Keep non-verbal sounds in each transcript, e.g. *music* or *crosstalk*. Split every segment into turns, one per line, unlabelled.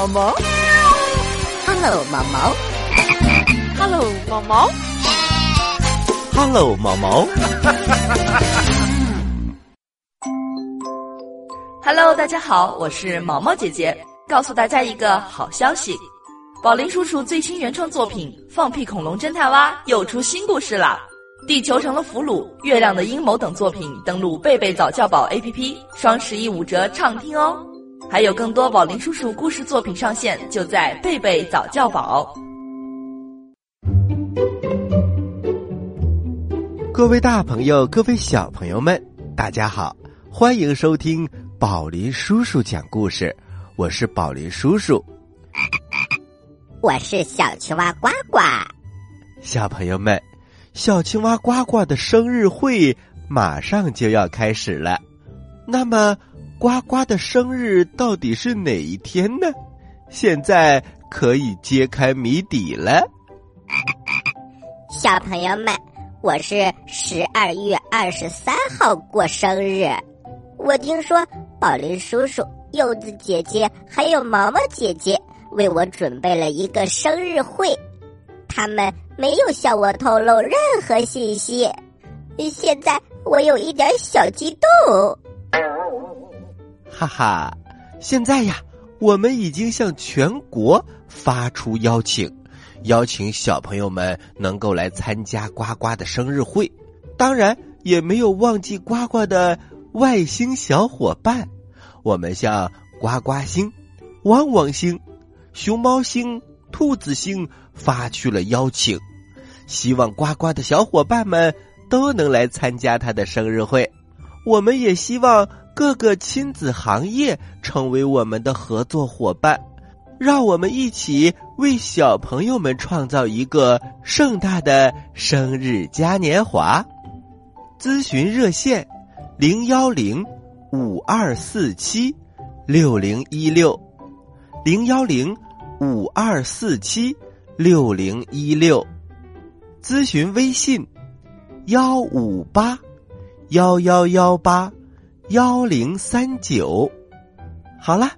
毛毛。
Hello，毛毛。
Hello，毛毛。
Hello，毛毛。
Hello，大家好，我是毛毛姐姐，告诉大家一个好消息，宝林叔叔最新原创作品《放屁恐龙侦探蛙》又出新故事啦！地球成了俘虏，月亮的阴谋等作品登录贝贝早教宝 APP，双十一五折畅听哦！还有更多宝林叔叔故事作品上线，就在贝贝早教宝。
各位大朋友，各位小朋友们，大家好，欢迎收听宝林叔叔讲故事，我是宝林叔叔。*laughs*
我是小青蛙呱呱。
小朋友们，小青蛙呱呱的生日会马上就要开始了，那么呱呱的生日到底是哪一天呢？现在可以揭开谜底了。
小朋友们，我是十二月二十三号过生日。我听说宝林叔叔、柚子姐姐还有毛毛姐姐为我准备了一个生日会，他们没有向我透露任何信息。现在我有一点小激动。
哈哈，现在呀，我们已经向全国发出邀请。邀请小朋友们能够来参加呱呱的生日会，当然也没有忘记呱呱的外星小伙伴。我们向呱呱星、汪汪星、熊猫星、兔子星发去了邀请，希望呱呱的小伙伴们都能来参加他的生日会。我们也希望各个亲子行业成为我们的合作伙伴。让我们一起为小朋友们创造一个盛大的生日嘉年华。咨询热线：零幺零五二四七六零一六，零幺零五二四七六零一六。咨询微信：幺五八幺幺幺八幺零三九。好了，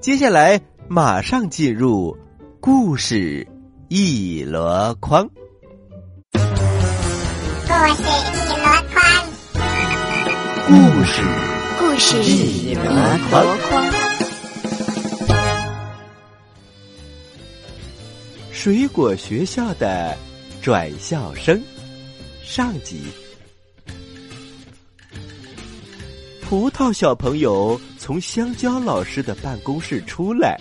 接下来。马上进入故事一箩筐。
故事一箩筐，
故事
故事
一箩筐。水果学校的转校生上集。葡萄小朋友从香蕉老师的办公室出来，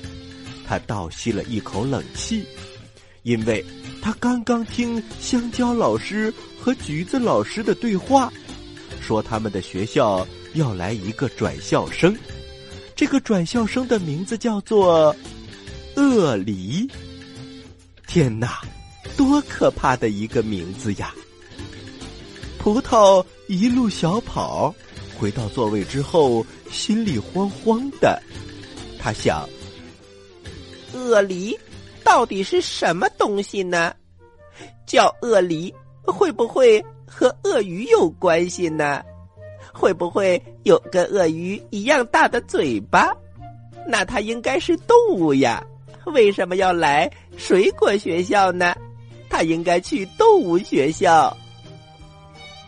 他倒吸了一口冷气，因为他刚刚听香蕉老师和橘子老师的对话，说他们的学校要来一个转校生，这个转校生的名字叫做鳄梨。天哪，多可怕的一个名字呀！葡萄一路小跑。回到座位之后，心里慌慌的。他想：
鳄梨到底是什么东西呢？叫鳄梨会不会和鳄鱼有关系呢？会不会有跟鳄鱼一样大的嘴巴？那它应该是动物呀，为什么要来水果学校呢？它应该去动物学校。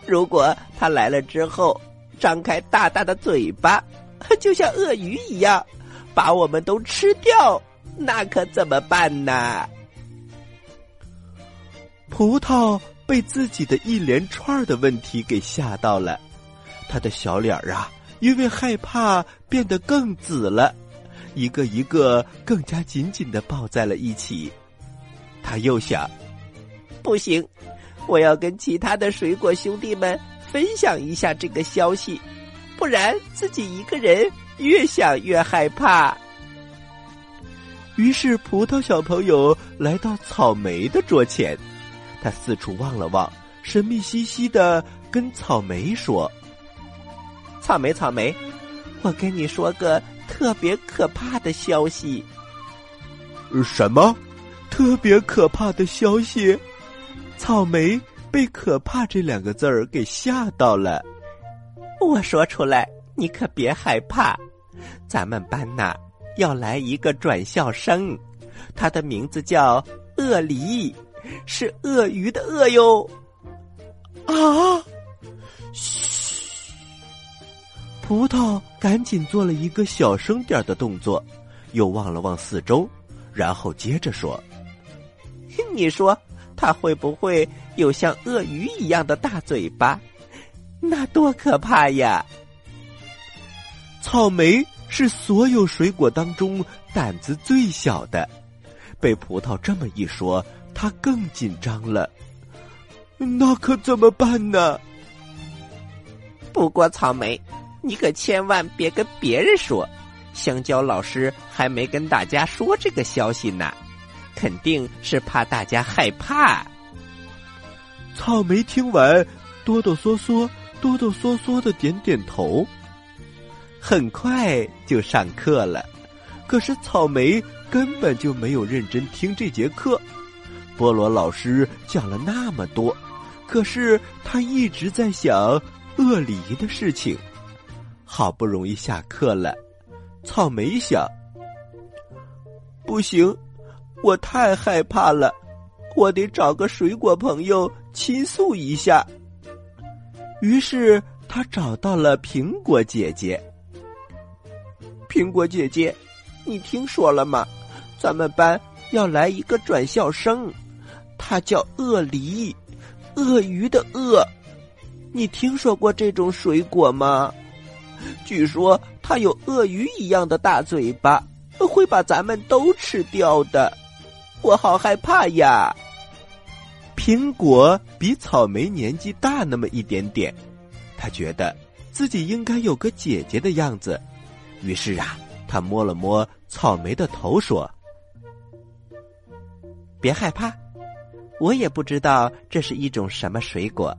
如果它来了之后，张开大大的嘴巴，*laughs* 就像鳄鱼一样，把我们都吃掉，那可怎么办呢？
葡萄被自己的一连串的问题给吓到了，他的小脸儿啊，因为害怕变得更紫了，一个一个更加紧紧的抱在了一起。他又想，
不行，我要跟其他的水果兄弟们。分享一下这个消息，不然自己一个人越想越害怕。
于是，葡萄小朋友来到草莓的桌前，他四处望了望，神秘兮兮的跟草莓说：“
草莓，草莓，我跟你说个特别可怕的消息。”“
什么？特别可怕的消息？”草莓。被“可怕”这两个字儿给吓到了。
我说出来，你可别害怕。咱们班呐，要来一个转校生，他的名字叫鳄梨，是鳄鱼的鳄哟。
啊！嘘！葡萄赶紧做了一个小声点的动作，又望了望四周，然后接着说：“ *laughs*
你说它会不会有像鳄鱼一样的大嘴巴？那多可怕呀！”
草莓是所有水果当中胆子最小的，被葡萄这么一说，他更紧张了。那可怎么办呢？
不过草莓，你可千万别跟别人说，香蕉老师还没跟大家说这个消息呢，肯定是怕大家害怕。
草莓听完，哆哆嗦嗦、哆哆嗦嗦的点点头。很快就上课了，可是草莓根本就没有认真听这节课。菠萝老师讲了那么多。可是他一直在想鳄梨的事情。好不容易下课了，草莓想：不行，我太害怕了，我得找个水果朋友倾诉一下。于是他找到了苹果姐姐。
苹果姐姐，你听说了吗？咱们班要来一个转校生，他叫鳄梨。鳄鱼的鳄，你听说过这种水果吗？据说它有鳄鱼一样的大嘴巴，会把咱们都吃掉的。我好害怕呀！
苹果比草莓年纪大那么一点点，他觉得自己应该有个姐姐的样子。于是啊，他摸了摸草莓的头，说：“
别害怕。”我也不知道这是一种什么水果，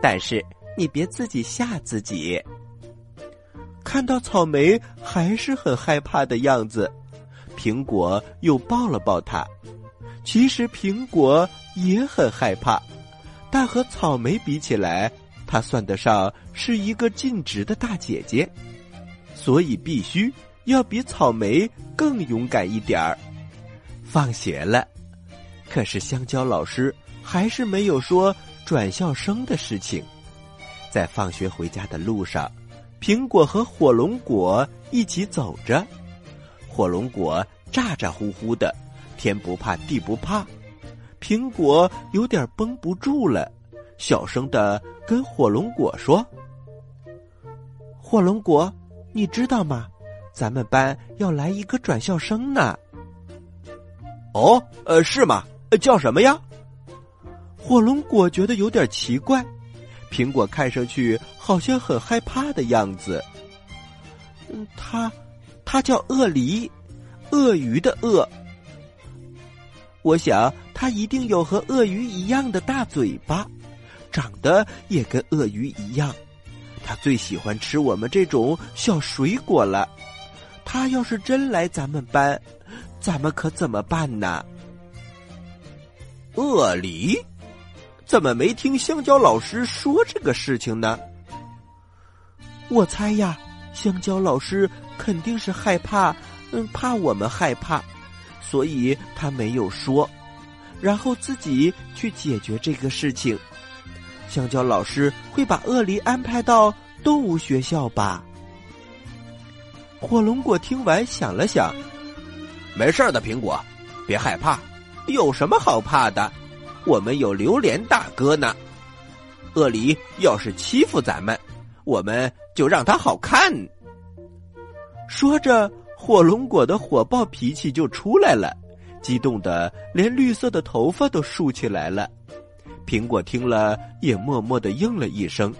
但是你别自己吓自己。
看到草莓还是很害怕的样子，苹果又抱了抱他。其实苹果也很害怕，但和草莓比起来，它算得上是一个尽职的大姐姐，所以必须要比草莓更勇敢一点儿。放学了。可是香蕉老师还是没有说转校生的事情。在放学回家的路上，苹果和火龙果一起走着。火龙果咋咋呼呼的，天不怕地不怕。苹果有点绷不住了，小声的跟火龙果说：“火龙果，你知道吗？咱们班要来一个转校生呢。”“
哦，呃，是吗？”叫什么呀？
火龙果觉得有点奇怪，苹果看上去好像很害怕的样子。嗯，它，它叫鳄梨，鳄鱼的鳄。我想它一定有和鳄鱼一样的大嘴巴，长得也跟鳄鱼一样。它最喜欢吃我们这种小水果了。它要是真来咱们班，咱们可怎么办呢？
鳄梨，怎么没听香蕉老师说这个事情呢？
我猜呀，香蕉老师肯定是害怕，嗯，怕我们害怕，所以他没有说，然后自己去解决这个事情。香蕉老师会把鳄梨安排到动物学校吧？火龙果听完想了想，
没事的，苹果，别害怕。有什么好怕的？我们有榴莲大哥呢。鳄梨要是欺负咱们，我们就让他好看。
说着，火龙果的火爆脾气就出来了，激动的连绿色的头发都竖起来了。苹果听了，也默默的应了一声。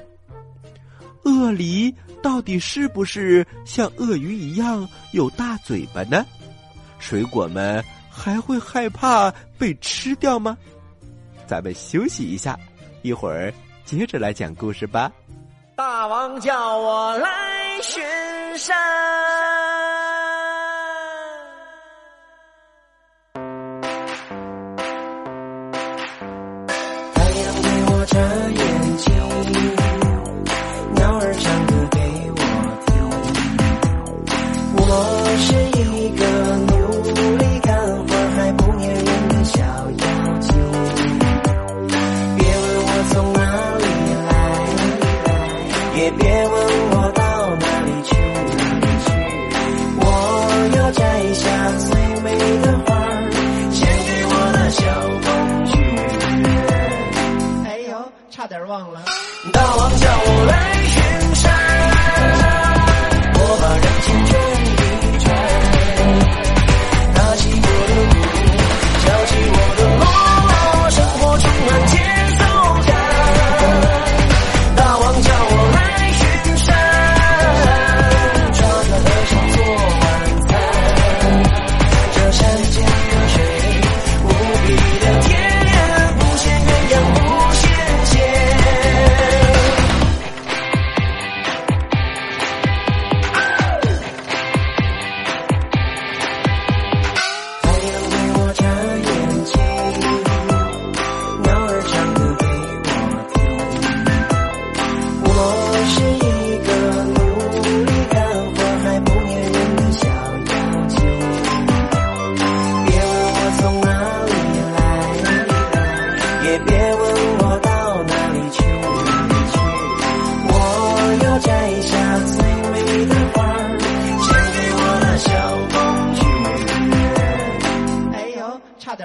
鳄梨到底是不是像鳄鱼一样有大嘴巴呢？水果们。还会害怕被吃掉吗？咱们休息一下，一会儿接着来讲故事吧。
大王叫我来巡山，这样。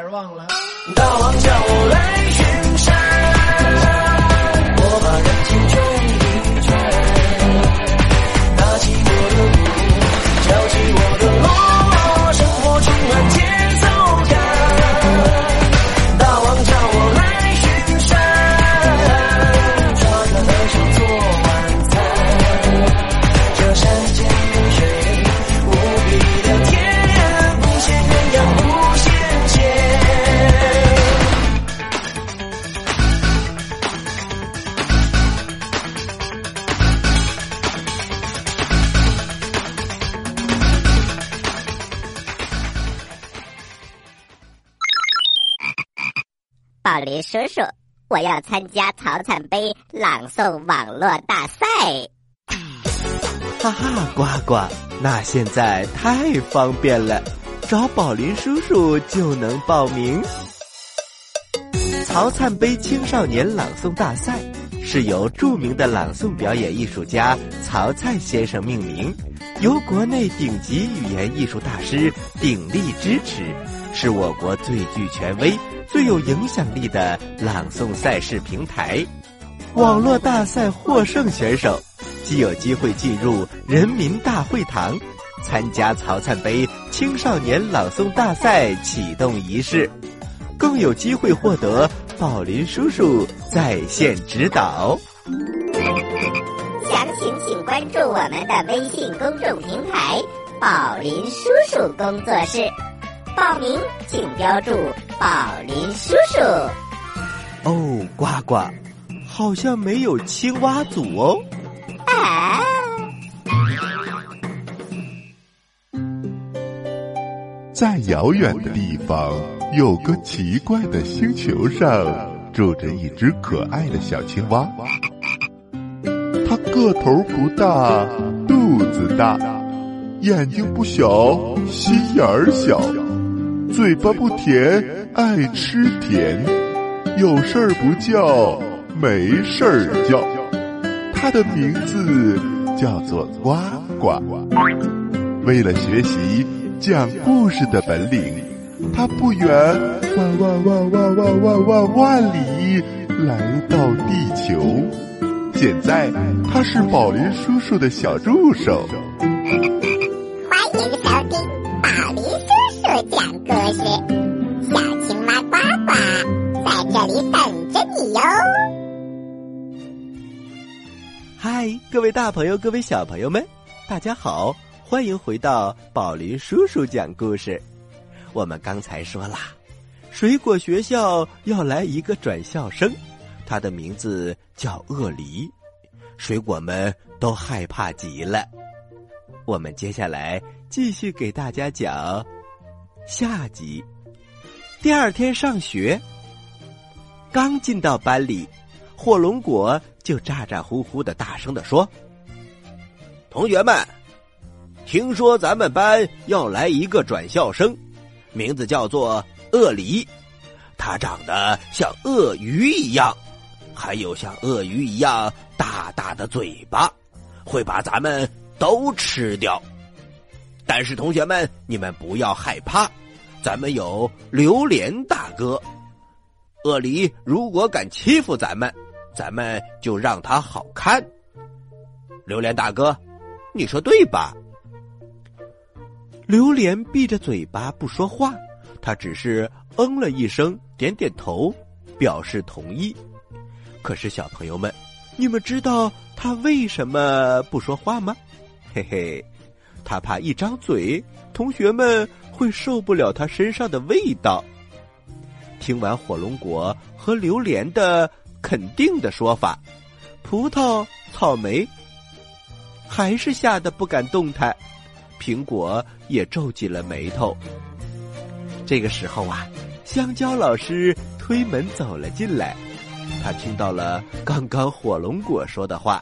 忘了。大王家
宝林叔叔，我要参加曹灿杯朗诵网络大赛。
哈哈，呱呱，那现在太方便了，找宝林叔叔就能报名。曹灿杯青少年朗诵大赛是由著名的朗诵表演艺术家曹灿先生命名，由国内顶级语言艺术大师鼎力支持，是我国最具权威、最有影响力的朗诵赛事平台。网络大赛获胜选手既有机会进入人民大会堂，参加曹灿杯青少年朗诵大赛启动仪式，更有机会获得宝林叔叔在线指导。
详情请关注我们的微信公众平台“宝林叔叔工作室”，报名请标注“宝林叔叔
哦，呱呱，好像没有青蛙组哦。”。
啊，
在遥远的地方，有个奇怪的星球上，住着一只可爱的小青蛙。它个头不大，肚子大，眼睛不小，心眼儿小，嘴巴不甜，爱吃甜，有事儿不叫，没事儿叫。它的名字叫做呱呱。为了学习讲故事的本领，他不远万万万万万万万万里来到地球。现在他是宝林叔叔的小助手。
各位大朋友，各位小朋友们，大家好，欢迎回到宝林叔叔讲故事。我们刚才说啦，水果学校要来一个转校生，他的名字叫鳄梨，水果们都害怕极了。我们接下来继续给大家讲下集。第二天上学，刚进到班里，火龙果就咋咋呼呼的大声的说：“
同学们，听说咱们班要来一个转校生，名字叫做鳄梨，他长得像鳄鱼一样，还有像鳄鱼一样大大的嘴巴，会把咱们都吃掉。但是同学们，你们不要害怕，咱们有榴莲大哥。鳄梨如果敢欺负咱们，咱们就让他好看。榴莲大哥，你说对吧？
榴莲闭着嘴巴不说话，他只是嗯了一声，点点头，表示同意。可是小朋友们，你们知道他为什么不说话吗？嘿嘿，他怕一张嘴，同学们会受不了他身上的味道。听完火龙果和榴莲的肯定的说法，葡萄、草莓还是吓得不敢动弹，苹果也皱紧了眉头。这个时候啊，香蕉老师推门走了进来，他听到了刚刚火龙果说的话。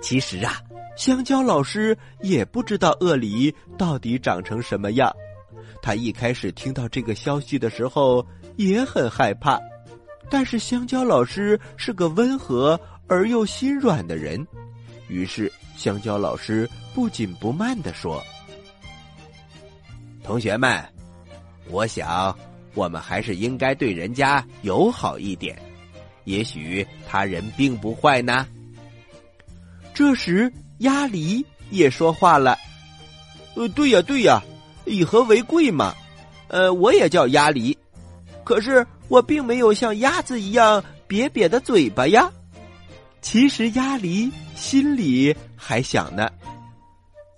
其实啊，香蕉老师也不知道鳄梨到底长成什么样。他一开始听到这个消息的时候也很害怕，但是香蕉老师是个温和而又心软的人，于是香蕉老师不紧不慢的说：“
同学们，我想，我们还是应该对人家友好一点。也许他人并不坏呢。
这时，鸭梨也说话了：“
呃，对呀，对呀，以和为贵嘛。呃，我也叫鸭梨，可是我并没有像鸭子一样瘪瘪的嘴巴呀。”
其实，鸭梨心里还想呢：“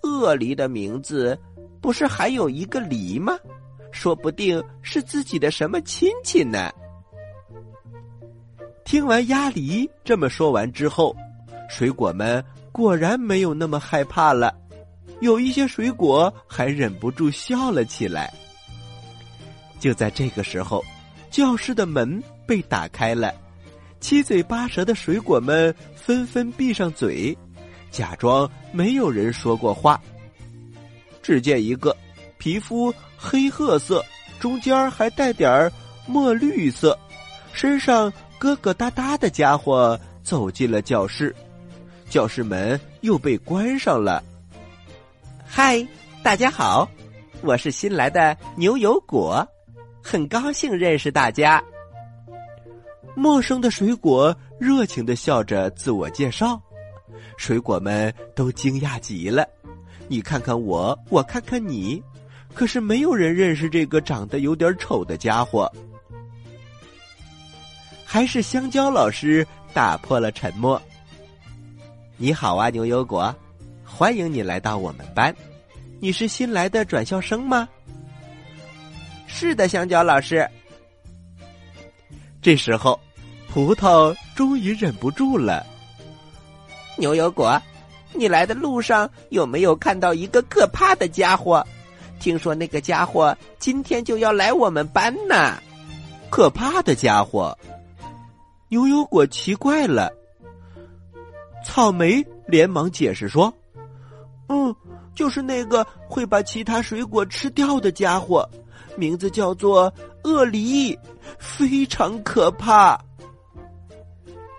鳄梨的名字不是还有一个梨吗？说不定是自己的什么亲戚呢。”
听完鸭梨这么说完之后，水果们果然没有那么害怕了，有一些水果还忍不住笑了起来。就在这个时候，教室的门被打开了，七嘴八舌的水果们纷纷闭上嘴，假装没有人说过话。只见一个皮肤黑褐色，中间还带点墨绿色，身上。疙疙瘩瘩的家伙走进了教室，教室门又被关上了。
嗨，大家好，我是新来的牛油果，很高兴认识大家。
陌生的水果热情的笑着自我介绍，水果们都惊讶极了。你看看我，我看看你，可是没有人认识这个长得有点丑的家伙。还是香蕉老师打破了沉默。你好啊，牛油果，欢迎你来到我们班。你是新来的转校生吗？
是的，香蕉老师。
这时候，葡萄终于忍不住了。
牛油果，你来的路上有没有看到一个可怕的家伙？听说那个家伙今天就要来我们班呢。
可怕的家伙。牛油果奇怪了，草莓连忙解释说：“
嗯，就是那个会把其他水果吃掉的家伙，名字叫做鳄梨，非常可怕。”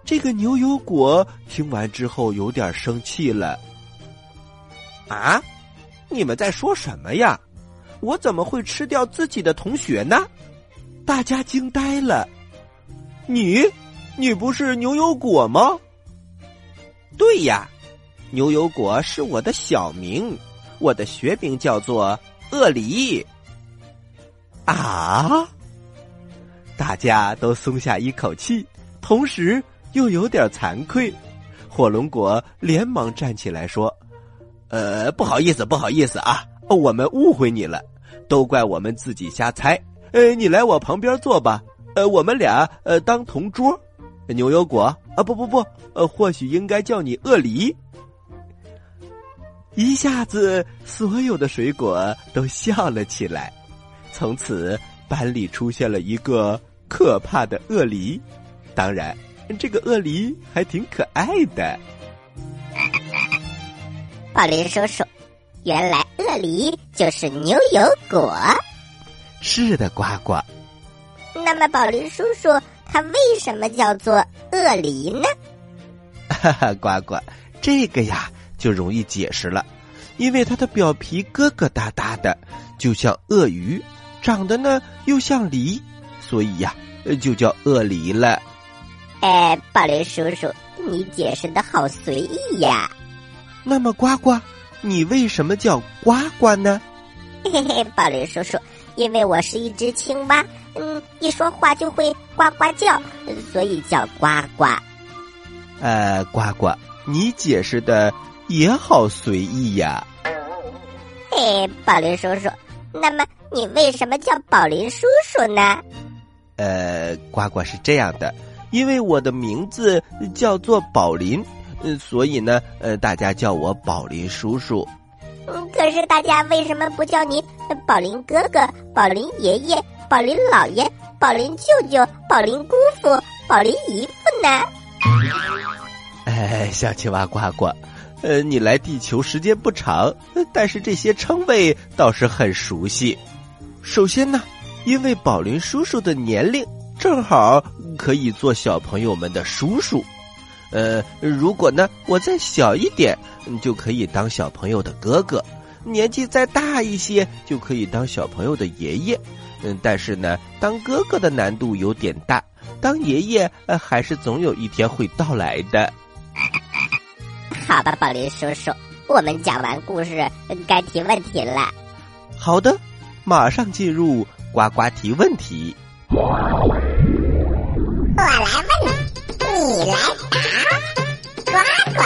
这个牛油果听完之后有点生气了。
啊，你们在说什么呀？我怎么会吃掉自己的同学呢？
大家惊呆了。你。你不是牛油果吗？
对呀，牛油果是我的小名，我的学名叫做鳄梨。
啊！大家都松下一口气，同时又有点惭愧。火龙果连忙站起来说：“
呃，不好意思，不好意思啊，我们误会你了，都怪我们自己瞎猜。呃，你来我旁边坐吧，呃，我们俩呃当同桌。”牛油果啊，不不不，呃，或许应该叫你鳄梨。
一下子，所有的水果都笑了起来。从此，班里出现了一个可怕的鳄梨。当然，这个鳄梨还挺可爱的。
宝林叔叔，原来鳄梨就是牛油果。
是的，呱呱。
那么，宝林叔叔。他为什么叫做鳄梨呢？*laughs*
哈哈，呱呱，这个呀就容易解释了，因为它的表皮疙疙瘩瘩的，就像鳄鱼，长得呢又像梨，所以呀就叫鳄梨了。
哎，宝林叔叔，你解释的好随意呀。
那么，呱呱，你为什么叫呱呱呢？
嘿嘿，宝林叔叔，因为我是一只青蛙。嗯，一说话就会呱呱叫，所以叫呱呱。
呃，呱呱，你解释的也好随意呀。
嘿，宝林叔叔，那么你为什么叫宝林叔叔呢？
呃，呱呱是这样的，因为我的名字叫做宝林，嗯，所以呢，呃，大家叫我宝林叔叔。
嗯，可是大家为什么不叫你宝林哥哥、宝林爷爷？宝林姥爷、宝林舅舅、宝林姑父、宝林姨父呢？
哎，小青蛙呱呱，呃，你来地球时间不长，但是这些称谓倒是很熟悉。首先呢，因为宝林叔叔的年龄正好可以做小朋友们的叔叔，呃，如果呢我再小一点，就可以当小朋友的哥哥；年纪再大一些，就可以当小朋友的爷爷。嗯，但是呢，当哥哥的难度有点大，当爷爷呃，还是总有一天会到来的。
好吧，宝林叔叔，我们讲完故事该提问题了。
好的，马上进入呱呱提问题。
我来问，你来答，呱呱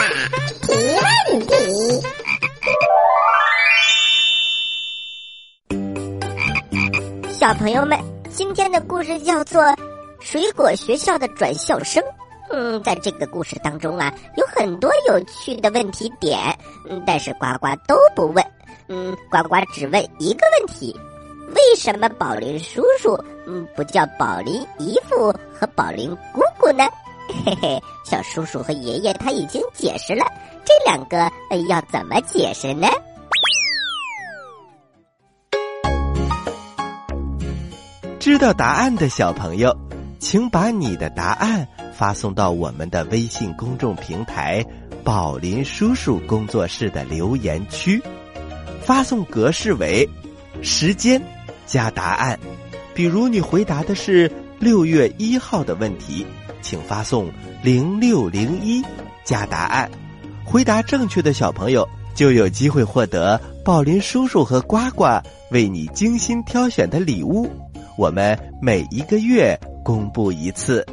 提问题。
小朋友们，今天的故事叫做《水果学校的转校生》。嗯，在这个故事当中啊，有很多有趣的问题点，嗯，但是呱呱都不问。嗯，呱呱只问一个问题：为什么宝林叔叔嗯不叫宝林姨父和宝林姑姑呢？*laughs* 嘿嘿，小叔叔和爷爷他已经解释了，这两个要怎么解释呢？
知道答案的小朋友，请把你的答案发送到我们的微信公众平台“宝林叔叔工作室”的留言区。发送格式为时间加答案。比如你回答的是六月一号的问题，请发送零六零一加答案。回答正确的小朋友就有机会获得宝林叔叔和呱呱为你精心挑选的礼物。我们每一个月公布一次，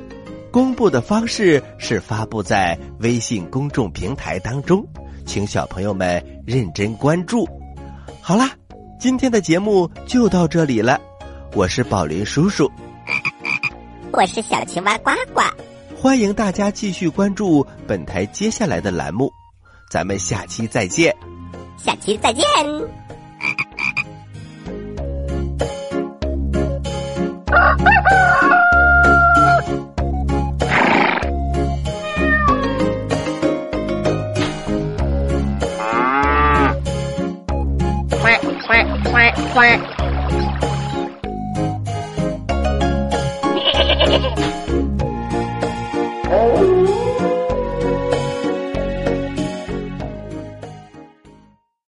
公布的方式是发布在微信公众平台当中，请小朋友们认真关注。好啦，今天的节目就到这里了，我是宝林叔叔，
我是小青蛙呱呱，
欢迎大家继续关注本台接下来的栏目，咱们下期再见，
下期再见。